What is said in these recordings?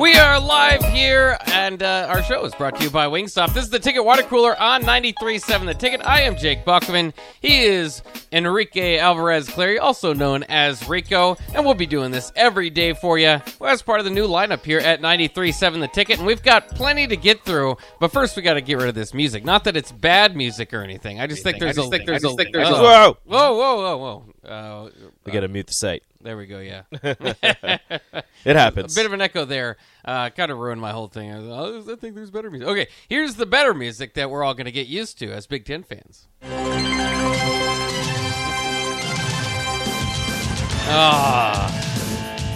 We are live here, and uh, our show is brought to you by Wingstop. This is the Ticket Water Cooler on 93.7 The Ticket. I am Jake Buckman. He is Enrique Alvarez Clary, also known as Rico, and we'll be doing this every day for you as part of the new lineup here at 93.7 The Ticket. And we've got plenty to get through, but first we got to get rid of this music. Not that it's bad music or anything. I just think there's a think there's a Whoa! whoa whoa whoa whoa. Uh, We gotta mute the site. There we go. Yeah. It happens. A bit of an echo there. Uh, kind of ruined my whole thing. I, was, oh, I think there's better music. Okay, here's the better music that we're all going to get used to as Big Ten fans. Ah,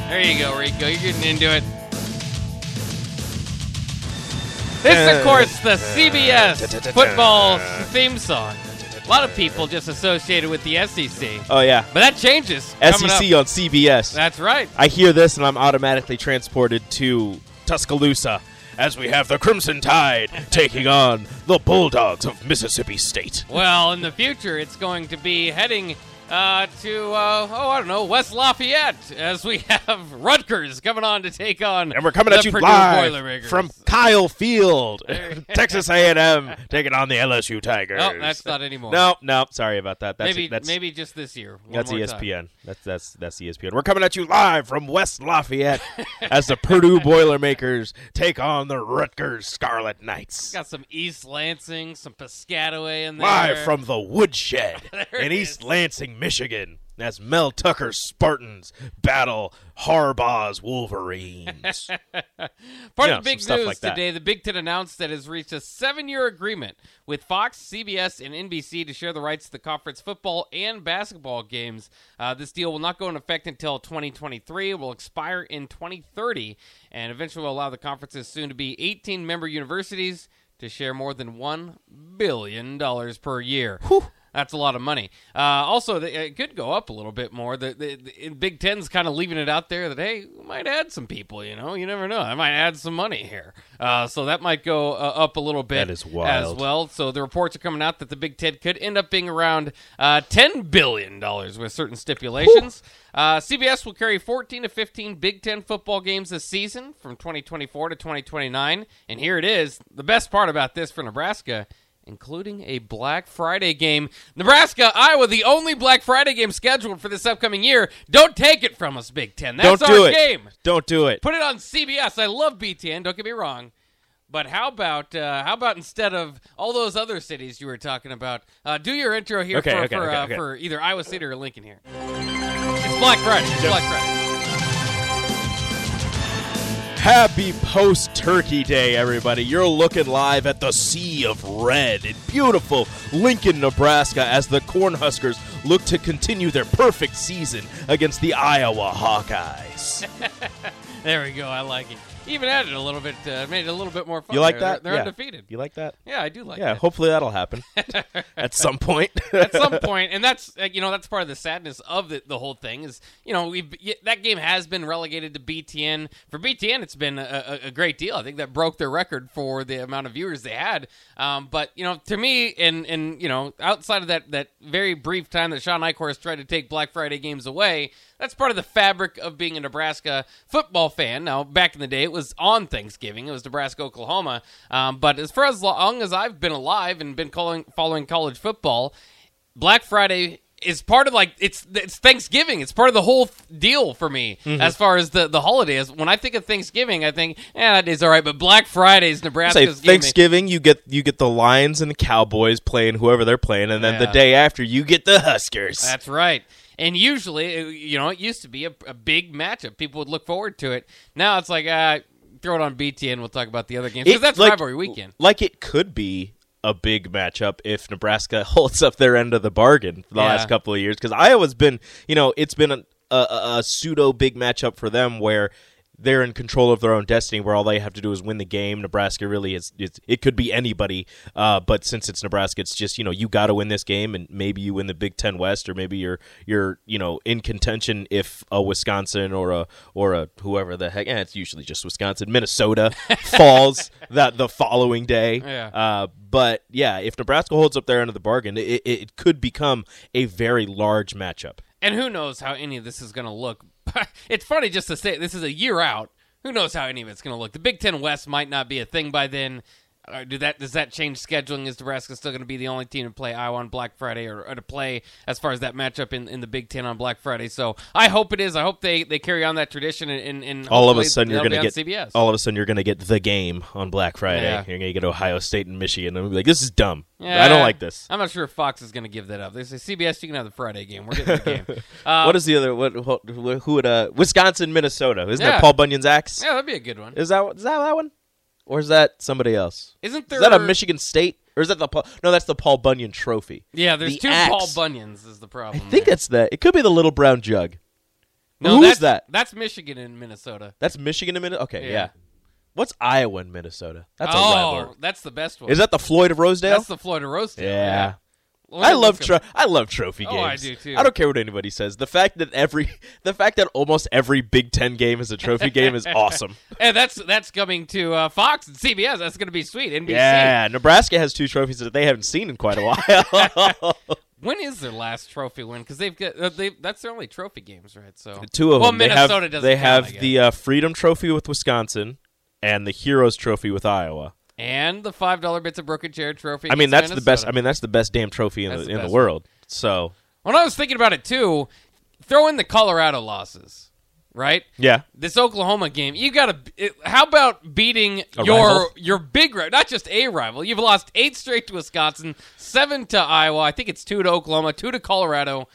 there you go, Rico. You're getting into it. This, is, of course, the CBS football theme song. A lot of people just associated with the SEC, oh yeah, but that changes. SEC on CBS. That's right. I hear this and I'm automatically transported to Tuscaloosa as we have the Crimson Tide taking on the Bulldogs of Mississippi State. Well, in the future, it's going to be heading uh, to, uh, oh, I don't know, West Lafayette as we have Rutgers coming on to take on And we're coming the at you Purdue live from Kyle Field, Texas A&M taking on the LSU Tigers. No, that's not anymore. No, no, sorry about that. That's maybe that's, maybe just this year. That's time. ESPN. That's that's that's ESPN. We're coming at you live from West Lafayette as the Purdue Boilermakers take on the Rutgers Scarlet Knights. Got some East Lansing, some Piscataway in there. Live from the Woodshed in East is. Lansing, Michigan, as Mel Tucker's Spartans battle Harbaugh's Wolverines. Part Yeah, of the big news like today, the Big Ten announced that it has reached a seven-year agreement with Fox, CBS, and NBC to share the rights to the conference football and basketball games. Uh, this deal will not go into effect until 2023. It will expire in 2030, and eventually will allow the conferences soon to be 18-member universities to share more than one billion dollars per year. That's a lot of money. Uh, also, the, it could go up a little bit more. The, the, the Big Ten's kind of leaving it out there that hey, we might add some people. You know, you never know. I might add some money here, uh, so that might go uh, up a little bit as well. So the reports are coming out that the Big Ten could end up being around uh, ten billion dollars with certain stipulations. Uh, CBS will carry 14 to 15 Big Ten football games this season from 2024 to 2029. And here it is. The best part about this for Nebraska including a Black Friday game. Nebraska, Iowa, the only Black Friday game scheduled for this upcoming year. Don't take it from us, Big Ten. That's Don't do our it. game. Don't do it. Put it on CBS. I love BTN. Don't get me wrong. But how about uh, how about instead of all those other cities you were talking about, uh, do your intro here Okay, for okay, for, okay, uh, for either Iowa City or Lincoln here. It's Black Friday. It's Black Friday. Happy post Turkey Day, everybody. You're looking live at the Sea of Red in beautiful Lincoln, Nebraska, as the Cornhuskers look to continue their perfect season against the Iowa Hawkeyes. There we go. I like it. Even added a little bit, uh, made it a little bit more fun. You like that? They're, they're Yeah. undefeated. You like that? Yeah, I do like that. yeah, that. hopefully that'll happen at some point. at some point, and that's uh, you know that's part of the sadness of the, the whole thing is you know we that game has been relegated to BTN for BTN. It's been a, a, a great deal. I think that broke their record for the amount of viewers they had. Um, but you know, to me, and and you know, outside of that that very brief time that Shawn Eichorst tried to take Black Friday games away, that's part of the fabric of being a Nebraska football fan. Now, back in the day, it was on Thanksgiving. It was Nebraska, Oklahoma. Um, but as far as long as I've been alive and been calling, following college football, Black Friday is part of like it's it's Thanksgiving. It's part of the whole deal for me Mm-hmm. as far as the the holiday holidays. When I think of Thanksgiving, I think, yeah, that is all right. But Black Friday is Nebraska's game. Thanksgiving, you get you get the Lions and the Cowboys playing whoever they're playing, and then Yeah. the day after you get the Huskers. That's right. And usually, uh, you know, it used to be a, a big matchup. People would look forward to it. Now it's like, uh, throw it on BTN. We'll talk about the other games because that's like- rivalry weekend. Like it could be a big matchup if Nebraska holds up their end of the bargain for the Yeah. last couple of years because Iowa's been, you know, it's been a, a, a pseudo big matchup for them where they're in control of their own destiny, where all they have to do is win the game. Nebraska really is. It's, it could be anybody, uh, but since it's Nebraska, it's just you know you got to win this game, and maybe you win the Big Ten West, or maybe you're you're you know in contention if a Wisconsin or a or a whoever the heck. Eh, it's usually just Wisconsin, Minnesota falls that the following day. Yeah. Uh, but yeah, if Nebraska holds up their end of the bargain, it, it, it could become a very large matchup. And who knows how any of this is going to look. it's funny just to say this is a year out. Who knows how any of it's going to look? The Big Ten West might not be a thing by then. Uh, do that does that change scheduling? Is Nebraska still going to be the only team to play Iowa on Black Friday, or, or to play as far as that matchup in, in the Big Ten on Black Friday? So I hope it is. I hope they, they carry on that tradition, and, and, all of a sudden you're going to get CBS. all of a sudden you're going to get the game on Black Friday. Yeah. You're going to get Ohio State and Michigan, and be like, this is dumb. Yeah, I don't like this. I'm not sure if Fox is going to give that up. They say CBS, you can have the Friday game. We're getting the game. Uh, what is the other? What? Who, who would? Uh, Wisconsin, Minnesota. Isn't Yeah. that Paul Bunyan's axe? Yeah, that'd be a good one. Is that is that that one, or is that somebody else? Isn't there? Is that a Michigan State, or is that the Paul? No, that's the Paul Bunyan Trophy. Yeah, there's The two axe. Paul Bunyans. Is the problem. I think there. it's that. It could be the little brown jug. no, who is that's, that? That's Michigan and Minnesota. That's Michigan and Minnesota. Okay, Yeah. yeah. What's Iowa and Minnesota? That's a oh, rivalry. that's the best one. Is that the Floyd of Rosedale? That's the Floyd of Roasted. yeah. Well, I love tro- I love trophy Oh, games. I do, too. I don't care what anybody says. The fact that every the fact that almost every Big Ten game is a trophy game is awesome. And that's that's coming to uh, Fox and CBS. That's going to be sweet. NBC. Yeah, Nebraska has two trophies that they haven't seen in quite a while. When is their last trophy win? Because they've got uh, they that's their only trophy games, right? So the two of well, them. Minnesota they have, doesn't They count, have the uh, Freedom Trophy with Wisconsin and the Heroes Trophy with Iowa. And the five dollar bits of broken chair trophy. I mean, that's the best. I mean, that's the best damn trophy in That's the, the in the world. So when I was thinking about it too, throw in the Colorado losses, right? yeah, this Oklahoma game, you got to. How about beating A your rival? your big rival, not just a rival? You've lost eight straight to Wisconsin, seven to Iowa. I think it's two to Oklahoma, two to Colorado.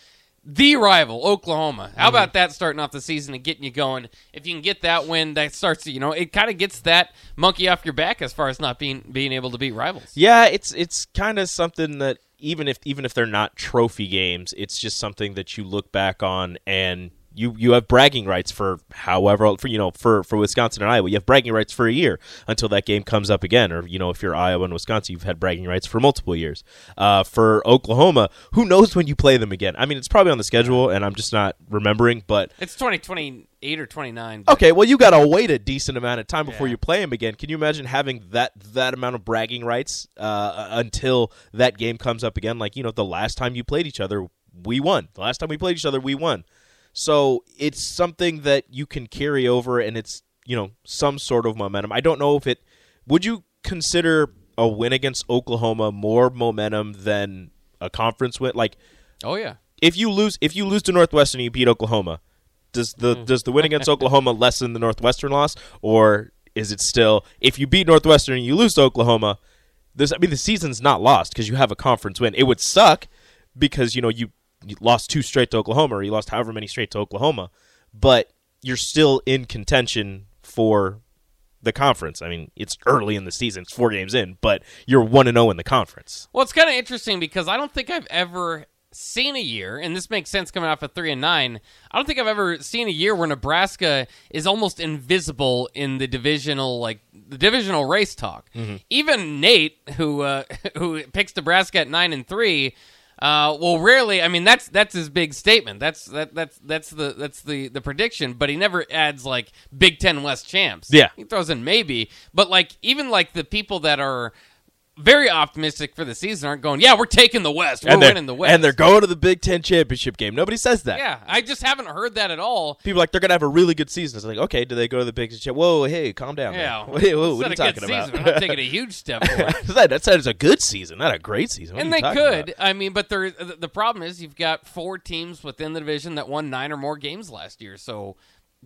The rival, Oklahoma. How Mm-hmm. about that starting off the season and getting you going? If you can get that win, that starts. to, You know, it kind of gets that monkey off your back as far as not being being able to beat rivals. Yeah, it's it's kind of something that even if even if they're not trophy games, it's just something that you look back on and you you have bragging rights for however for you know for for Wisconsin and Iowa, you have bragging rights for a year until that game comes up again, or you know if you're Iowa and Wisconsin, you've had bragging rights for multiple years. Uh, for Oklahoma, who knows when you play them again? I mean, it's probably on the schedule, and I'm just not remembering, but. It's twenty twenty eight or twenty nine. Okay, well, you got to wait a decent amount of time before Yeah. you play them again. Can you imagine having that that amount of bragging rights uh, until that game comes up again? Like you know, the last time you played each other, we won. The last time we played each other, we won. So it's something that you can carry over, and it's you know some sort of momentum. I don't know if it. Would you consider a win against Oklahoma more momentum than a conference win? Like Oh yeah. if you lose if you lose to Northwestern and you beat Oklahoma, does the Mm. does the win against Oklahoma lessen the Northwestern loss, or is it still if you beat Northwestern and you lose to Oklahoma? This I mean the season's not lost because you have a conference win. It would suck because you know you lost two straight to Oklahoma or you lost however many straight to Oklahoma, but you're still in contention for the conference. I mean, it's early in the season; it's four games in, but you're one and zero in the conference. Well, it's kind of interesting because I don't think I've ever seen a year, and this makes sense coming off of three and nine. I don't think I've ever seen a year where Nebraska is almost invisible in the divisional, like the divisional race talk. Even Nate, who uh, who picks Nebraska at nine and three. Uh, well, rarely. I mean, that's that's his big statement. That's that that's that's the that's the the prediction. But he never adds like Big Ten West champs. Yeah. he throws in maybe. But like even like the people that are very optimistic for the season aren't going, yeah, we're taking the West. We're winning the West. and they're going to the Big Ten championship game. Nobody says that. Yeah, I just haven't heard that at all. people are like they're gonna have a really good season. It's like, okay, do they go to the Big Ten? Whoa, hey, calm down. Yeah, Wait, whoa, what are you a talking good about? Season. Not taking a huge step forward. that, that said, it's a good season, not a great season. What and they could. about? I mean, but the problem is you've got four teams within the division that won nine or more games last year. So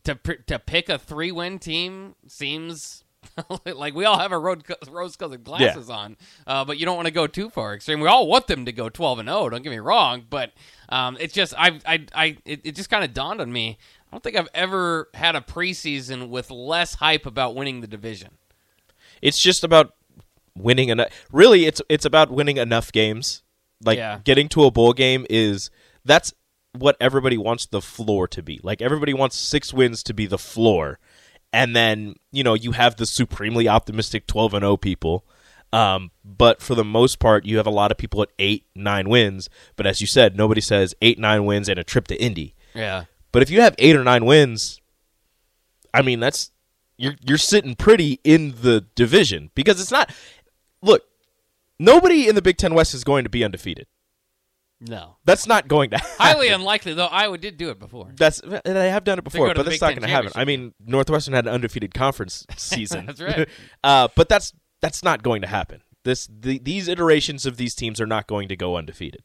to to pick a three win team seems. like we all have our road rose colored glasses on, uh, but you don't want to go too far extreme. We all want them to go twelve and zero. Don't get me wrong, but um, it's just I I I it, it just kind of dawned on me. I don't think I've ever had a preseason with less hype about winning the division. It's just about winning enough. Really, it's it's about winning enough games. Like Yeah. getting to a bowl game is that's what everybody wants the floor to be. Like everybody wants six wins to be the floor, and then you know you have the supremely optimistic twelve and zero people. Um, but for the most part, you have a lot of people at eight, nine wins. But as you said, nobody says eight, nine wins and a trip to Indy. Yeah. But if you have eight or nine wins, I mean that's you're you're sitting pretty in the division because it's not. Look, nobody in the Big Ten West is going to be undefeated. No. That's not going to happen. Highly unlikely, though. Iowa did do it before. That's they have done it before, but that's Big not Ten going to happen. I mean, Northwestern had an undefeated conference season. That's right. uh, but that's that's not going to happen. This the, these iterations of these teams are not going to go undefeated.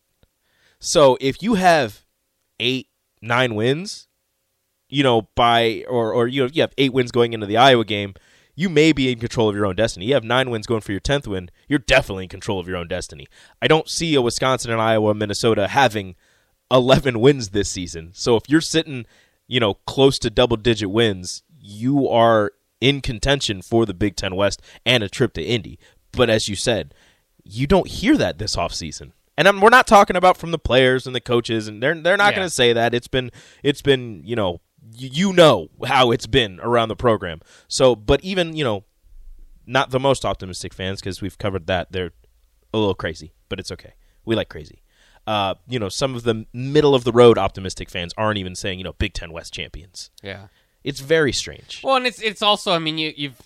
So if you have eight, nine wins, you know, by or or you know, you have eight wins going into the Iowa game, you may be in control of your own destiny. You have nine wins going for your tenth win, you're definitely in control of your own destiny. I don't see a Wisconsin and Iowa, Minnesota having eleven wins this season. So if you're sitting, you know, close to double digit wins, you are in contention for the Big Ten West and a trip to Indy. But as you said, you don't hear that this offseason. And I'm, we're not talking about from the players and the coaches, and they're they're not Yeah. going to say that. It's been it's been you know you know how it's been around the program. So, but even you know, not the most optimistic fans because we've covered that. They're a little crazy, but it's okay. We like crazy. Uh, you know, some of the middle of the road optimistic fans aren't even saying you know Big Ten West champions. Yeah. It's very strange. Well, and it's it's also, I mean, you, you've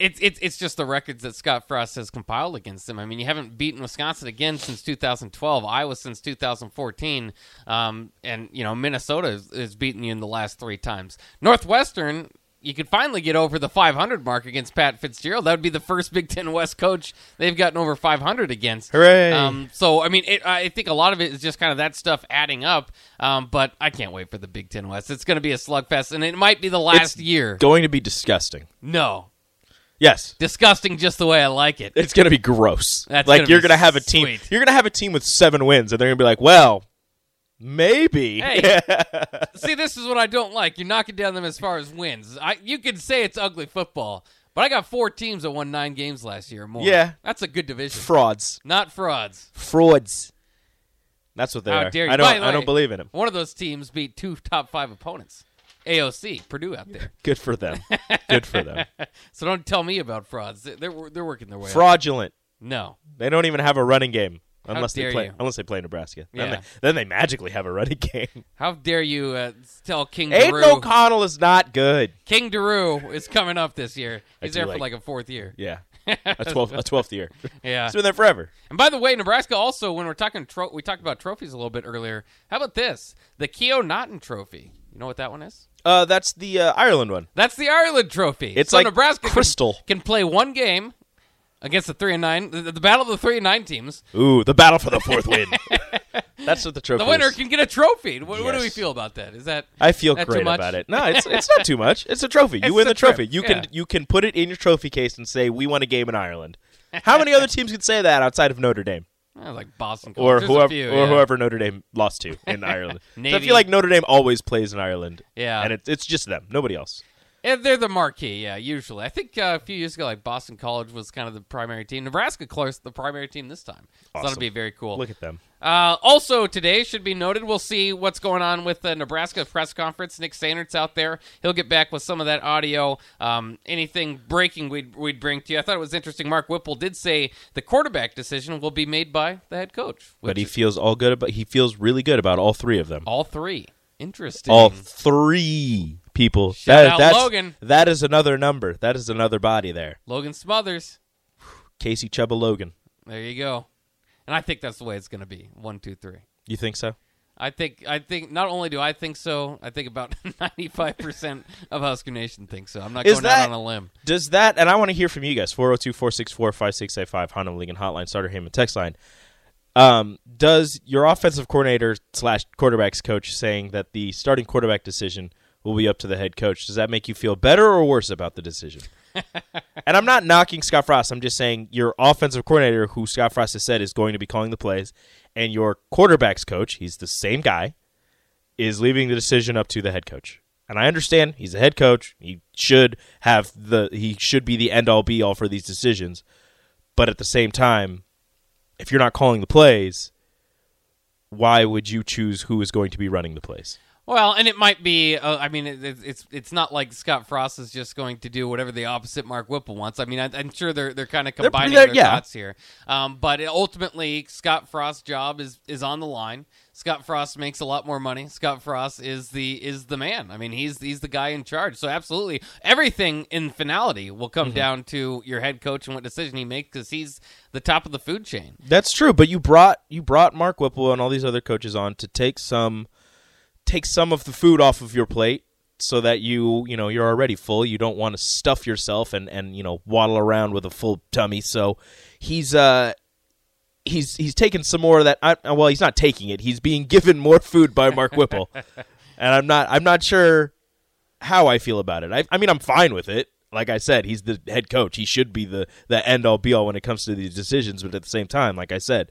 it's it's it's just the records that Scott Frost has compiled against them. I mean, you haven't beaten Wisconsin again since 2012, Iowa since 2014, um, and you know Minnesota has, has beaten you in the last three times. Northwestern. You could finally get over the 500 mark against Pat Fitzgerald. That would be the first Big Ten West coach they've gotten over 500 against. Hooray. Um, so, I mean, it, I think a lot of it is just kind of that stuff adding up. Um, but I can't wait for the Big Ten West. It's going to be a slugfest, and it might be the last It's year. going to be disgusting. No, Yes, disgusting, just the way I like it. it's going to be gross. That's like gonna you're going to have a team. sweet. You're going to have a team with seven wins, and they're going to be like, well, maybe. Hey, see, this is what I don't like. You're knocking down them as far as wins. I, you could say it's ugly football, but I got four teams that won nine games last year or more. Yeah. that's a good division. Frauds. Not frauds. Frauds. That's what they How are. dare you? I don't. the I way, don't believe in them. One of those teams beat two top five opponents. AOC, Purdue out there. Good for them. Good for them. So don't tell me about frauds. They're they're, working their way. Fraudulent. No. They don't even have a running game unless they play you. unless they play Nebraska. Then, Yeah. they, then they magically have a running game. How dare you uh, tell King Aiden Daru? O'Connell is not good. King Daru is coming up this year. He's there for like- like a fourth year. Yeah, a twelfth a twelfth year. Yeah. He's been there forever. And by the way, Nebraska also, when we're talking, tro- we talked about trophies a little bit earlier. How about this? The Keough-Naughton Trophy. You know what that one is? Uh, that's the uh, Ireland one. That's the Ireland Trophy. It's so like Nebraska can- crystal. Can, play one game against the three and nine, the, the battle of the three and nine teams. Ooh, the battle for the fourth win. that's what the trophy. The winner is. can get a trophy. What, what do we feel about that? Is that I feel that great about it. No, it's it's not too much. It's a trophy. You It's win the trophy. trip, You yeah. can you can put it in your trophy case and say we won a game in Ireland. How many other teams could say that outside of Notre Dame Uh, like Boston or College. There's a whoever few, or yeah. whoever Notre Dame lost to in Ireland? So I Navy. feel like Notre Dame always plays in Ireland. Yeah. and it's it's just them, nobody else. Yeah, they're the marquee, yeah, usually. I think uh, a few years ago, like Boston College was kind of the primary team. Nebraska, course, the primary team this time. So that'll Awesome. be very cool. Look at them. Uh, also today should be noted. We'll see what's going on with the Nebraska press conference. Nick Sanders out there. He'll get back with some of that audio. Um, anything breaking, we'd we'd bring to you. I thought it was interesting. Mark Whipple did say the quarterback decision will be made by the head coach. But he feels all good about. He feels really good about all three of them. all three. Interesting. All three people. Shout That- out that's, Logan. That is another number. That is another body there. Logan Smothers. Casey Chubba Logan. There you go. And I think that's the way it's going to be. One, two, three. You think so? I think I think not only do I think so, I think about ninety five percent of Husker Nation thinks so. I'm not Is going that- out on a limb. Does that, and I want to hear from you guys, 402 464 5685, Honda League and Hotline, Starter Heyman text line. Um, does your offensive coordinator slash quarterbacks coach saying that the starting quarterback decision will be up to the head coach, does that make you feel better or worse about the decision? and I'm not knocking Scott Frost. I'm just saying your offensive coordinator, who Scott Frost has said is going to be calling the plays, and your quarterbacks coach, he's the same guy, is leaving the decision up to the head coach. And I understand he's a head coach. He should have the he should be the end all be all for these decisions. But at the same time, if you're not calling the plays, why would you choose who is going to be running the plays? Well, and it might be. Uh, I mean, it, it's it's not like Scott Frost is just going to do whatever the opposite Mark Whipple wants. I mean, I, I'm sure they're they're kind of They're- combining they're- their yeah. thoughts here. Um, but ultimately, Scott Frost's job is is on the line. Scott Frost makes a lot more money. Scott Frost is the is the man. I mean, he's he's the guy in charge. So absolutely, everything in finality will come down to your head coach and what decision he makes because he's the top of the food chain. That's true, but you brought you brought Mark Whipple and all these other coaches on to take some take some of the food off of your plate so that you you know you're already full. You don't want to stuff yourself and and you know waddle around with a full tummy. So he's uh he's he's taking some more of that. I, well, he's not taking it. He's being given more food by Mark Whipple, and I'm not I'm not sure how I feel about it. I, I mean, I'm fine with it. Like I said, he's the head coach. He should be the the end all be all when it comes to these decisions. But at the same time, like I said,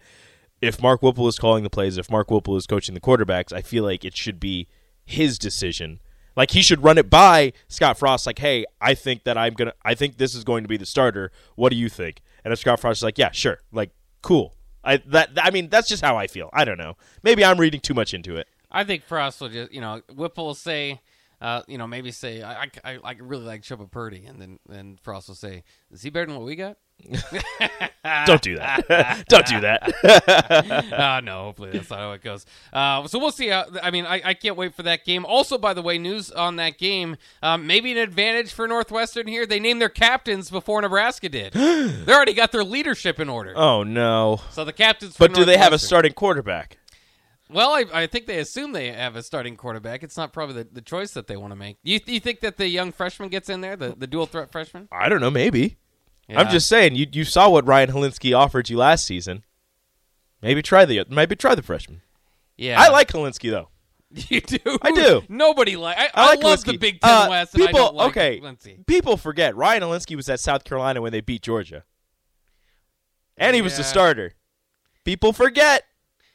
if Mark Whipple is calling the plays, if Mark Whipple is coaching the quarterbacks, I feel like it should be his decision. Like he should run it by Scott Frost. Like, hey, I think that I'm gonna. I think this is going to be the starter. What do you think? And if Scott Frost is like, yeah, sure, like, cool. I that I mean, that's just how I feel. I don't know. Maybe I'm reading too much into it. I think Frost will just, you know, Whipple will say, uh, you know, maybe say, I, I, I, really like Chubba Purdy, and then then Frost will say, is he better than what we got? Don't do that. don't do that. uh, no, hopefully that's not how it goes. Uh, so we'll see. How, I mean, I, I can't wait for that game. Also, by the way, news on that game, um, maybe an advantage for Northwestern here. They named their captains before Nebraska did. they already got their leadership in order. oh no. So the captains. But do they have a starting quarterback? Well, I, I think they assume they have a starting quarterback. It's not probably the, the choice that they want to make. You, you think that the young freshman gets in there, the, the dual threat freshman? I don't know. Maybe. Yeah. I'm just saying. You you saw what Ryan Hilinski offered you last season. Maybe try the maybe try the freshman. Yeah, I like Hilinski though. you do. I do. Nobody like. I, I, I, like love the Big Ten Uh, West. And people I don't like okay. People forget Ryan Hilinski was at South Carolina when they beat Georgia, and he was the starter. People forget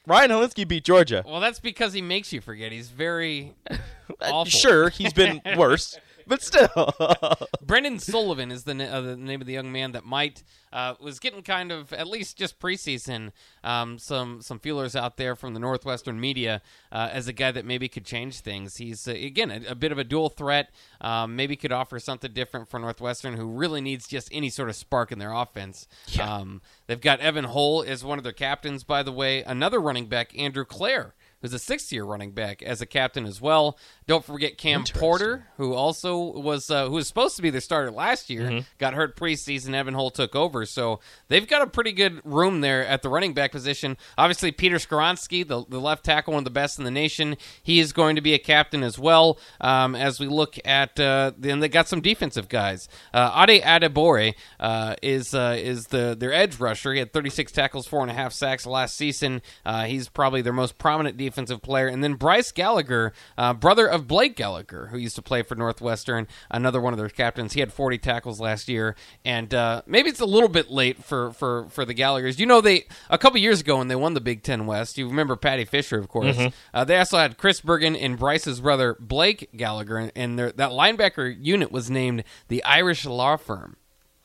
Ryan Hilinski beat Georgia. Well, that's because he makes you forget. He's very awful. Sure, he's been worse, but still. Brendan Sullivan is the, uh, the name of the young man that might uh, was getting kind of at least just preseason um, some some feelers out there from the Northwestern media uh, as a guy that maybe could change things. He's uh, again a, a bit of a dual threat. Um, maybe could offer something different for Northwestern, who really needs just any sort of spark in their offense. Um, they've got Evan Hull as one of their captains, by the way. Another running back, Andrew Clair who's a sixth year running back as a captain as well. Don't forget Cam Porter, who also was uh, who was supposed to be the starter last year, got hurt preseason. Evan Hull took over, so they've got a pretty good room there at the running back position. Obviously, Peter Skoronski, the, the left tackle, one of the best in the nation, he is going to be a captain as well. Um, as we look at uh, then they got some defensive guys. Uh, Ade Adebawore uh, is uh, is the their edge rusher. He had 36 tackles, four and a half sacks last season. Uh, he's probably their most prominent defensive player. And then Bryce Gallagher, uh, brother of Blake Gallagher, who used to play for Northwestern, another one of their captains. He had 40 tackles last year, and uh, maybe it's a little bit late for for for the Gallaghers. You know, they a couple years ago when they won the Big Ten West. You remember Paddy Fisher, of course. Uh, they also had Chris Bergin and Bryce's brother Blake Gallagher, and, and their, that linebacker unit was named the Irish Law Firm.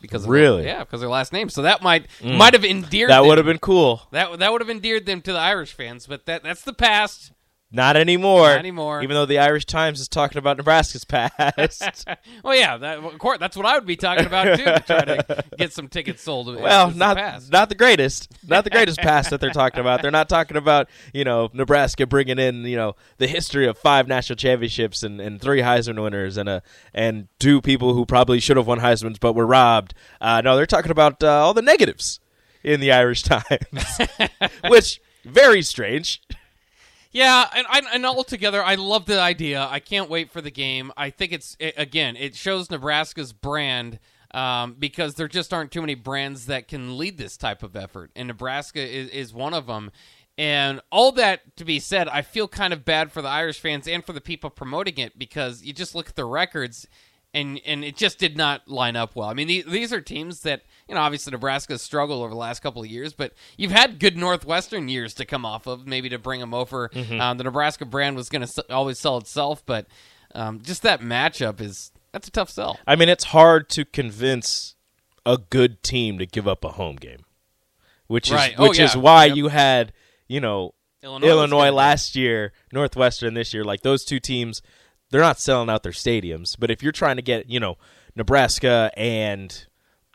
Because of Really? their, yeah, because their last name. So that might mm. might have endeared that would have been cool. That that would have endeared them to the Irish fans, but that that's the past. Not anymore. Not anymore. Even though the Irish Times is talking about Nebraska's past. Well, yeah, that, of course, that's what I would be talking about too. To try to get some tickets sold. well, It's the not not the greatest, not the greatest past that they're talking about. They're not talking about you know Nebraska bringing in you know the history of five national championships and, and three Heisman winners and a and two people who probably should have won Heisman's but were robbed. Uh, no, they're talking about uh, all the negatives in the Irish Times, which very strange. Yeah, and, and altogether, I love the idea. I can't wait for the game. I think it's it, again, it shows Nebraska's brand um, because there just aren't too many brands that can lead this type of effort, and Nebraska is, is one of them. And all that to be said, I feel kind of bad for the Irish fans and for the people promoting it because you just look at the records and and it just did not line up well. I mean, these, these are teams that you know obviously Nebraska's struggled over the last couple of years, but you've had good Northwestern years to come off of, maybe to bring them over. Um, the Nebraska brand was going to always sell itself, but um, just that matchup is that's a tough sell. I mean, it's hard to convince a good team to give up a home game, which is Right. Oh, which is why Yep. you had you know Illinois, Illinois last year, Northwestern this year. Like those two teams, they're not selling out their stadiums. But if you're trying to get, you know, Nebraska and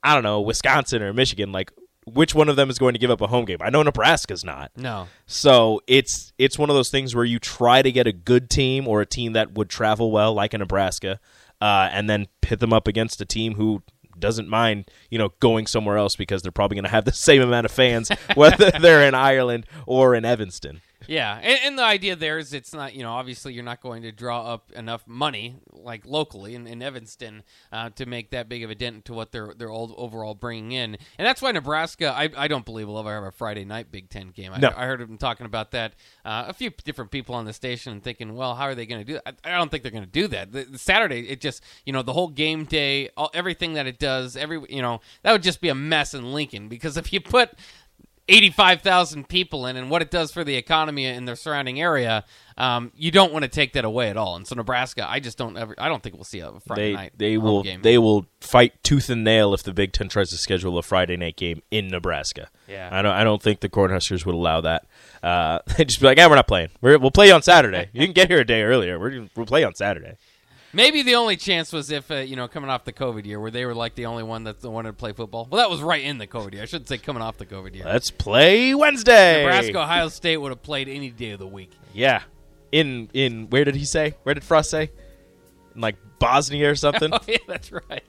I don't know, Wisconsin or Michigan, like which one of them is going to give up a home game? I know Nebraska's not. No. So it's it's one of those things where you try to get a good team or a team that would travel well, like a Nebraska, uh, and then pit them up against a team who doesn't mind, you know, going somewhere else because they're probably going to have the same amount of fans whether they're in Ireland or in Evanston. Yeah, and, and the idea there is it's not you know obviously you're not going to draw up enough money like locally in, in Evanston uh, to make that big of a dent to what they're they're all overall bringing in, and that's why Nebraska I, I don't believe will ever have a Friday night Big Ten game. I, No. I heard them talking about that uh, a few different people on the station and thinking, well, how are they going to do that? I, I don't think they're going to do that. The, the Saturday it just you know the whole game day, all, everything that it does, every you know that would just be a mess in Lincoln because if you put 85,000 people in and what it does for the economy in their surrounding area, um, you don't want to take that away at all. And so Nebraska, I just don't ever I don't think we'll see a Friday They night they home will game. they will fight tooth and nail if the Big Ten tries to schedule a Friday night game in Nebraska. Yeah. I don't I don't think the Cornhuskers would allow that. Uh, they'd just be like, "Yeah, we're not playing. We're, we'll play on Saturday. you can get here a day earlier. We're we'll play on Saturday." Maybe the only chance was if uh, you know coming off the COVID year where they were like the only one that wanted to play football. Well, that was right in the COVID year. I shouldn't say coming off the COVID year. Let's play Wednesday. Nebraska Ohio State would have played any day of the week. Yeah. In in where did he say? Where did Frost say? In like Bosnia or something? Oh yeah, that's right.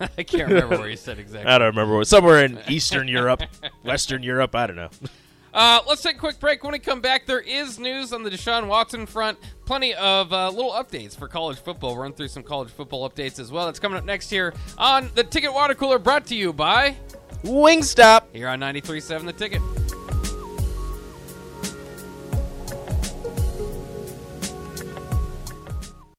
I can't remember where he said exactly. I don't remember. Somewhere in Eastern Europe, Western Europe. I don't know. Uh, let's take a quick break. When we come back, there is news on the Deshaun Watson front. Plenty of uh, little updates for college football. We'll run through some college football updates as well. That's coming up next here on the Ticket Water Cooler, brought to you by Wingstop. here on 93.7 The Ticket.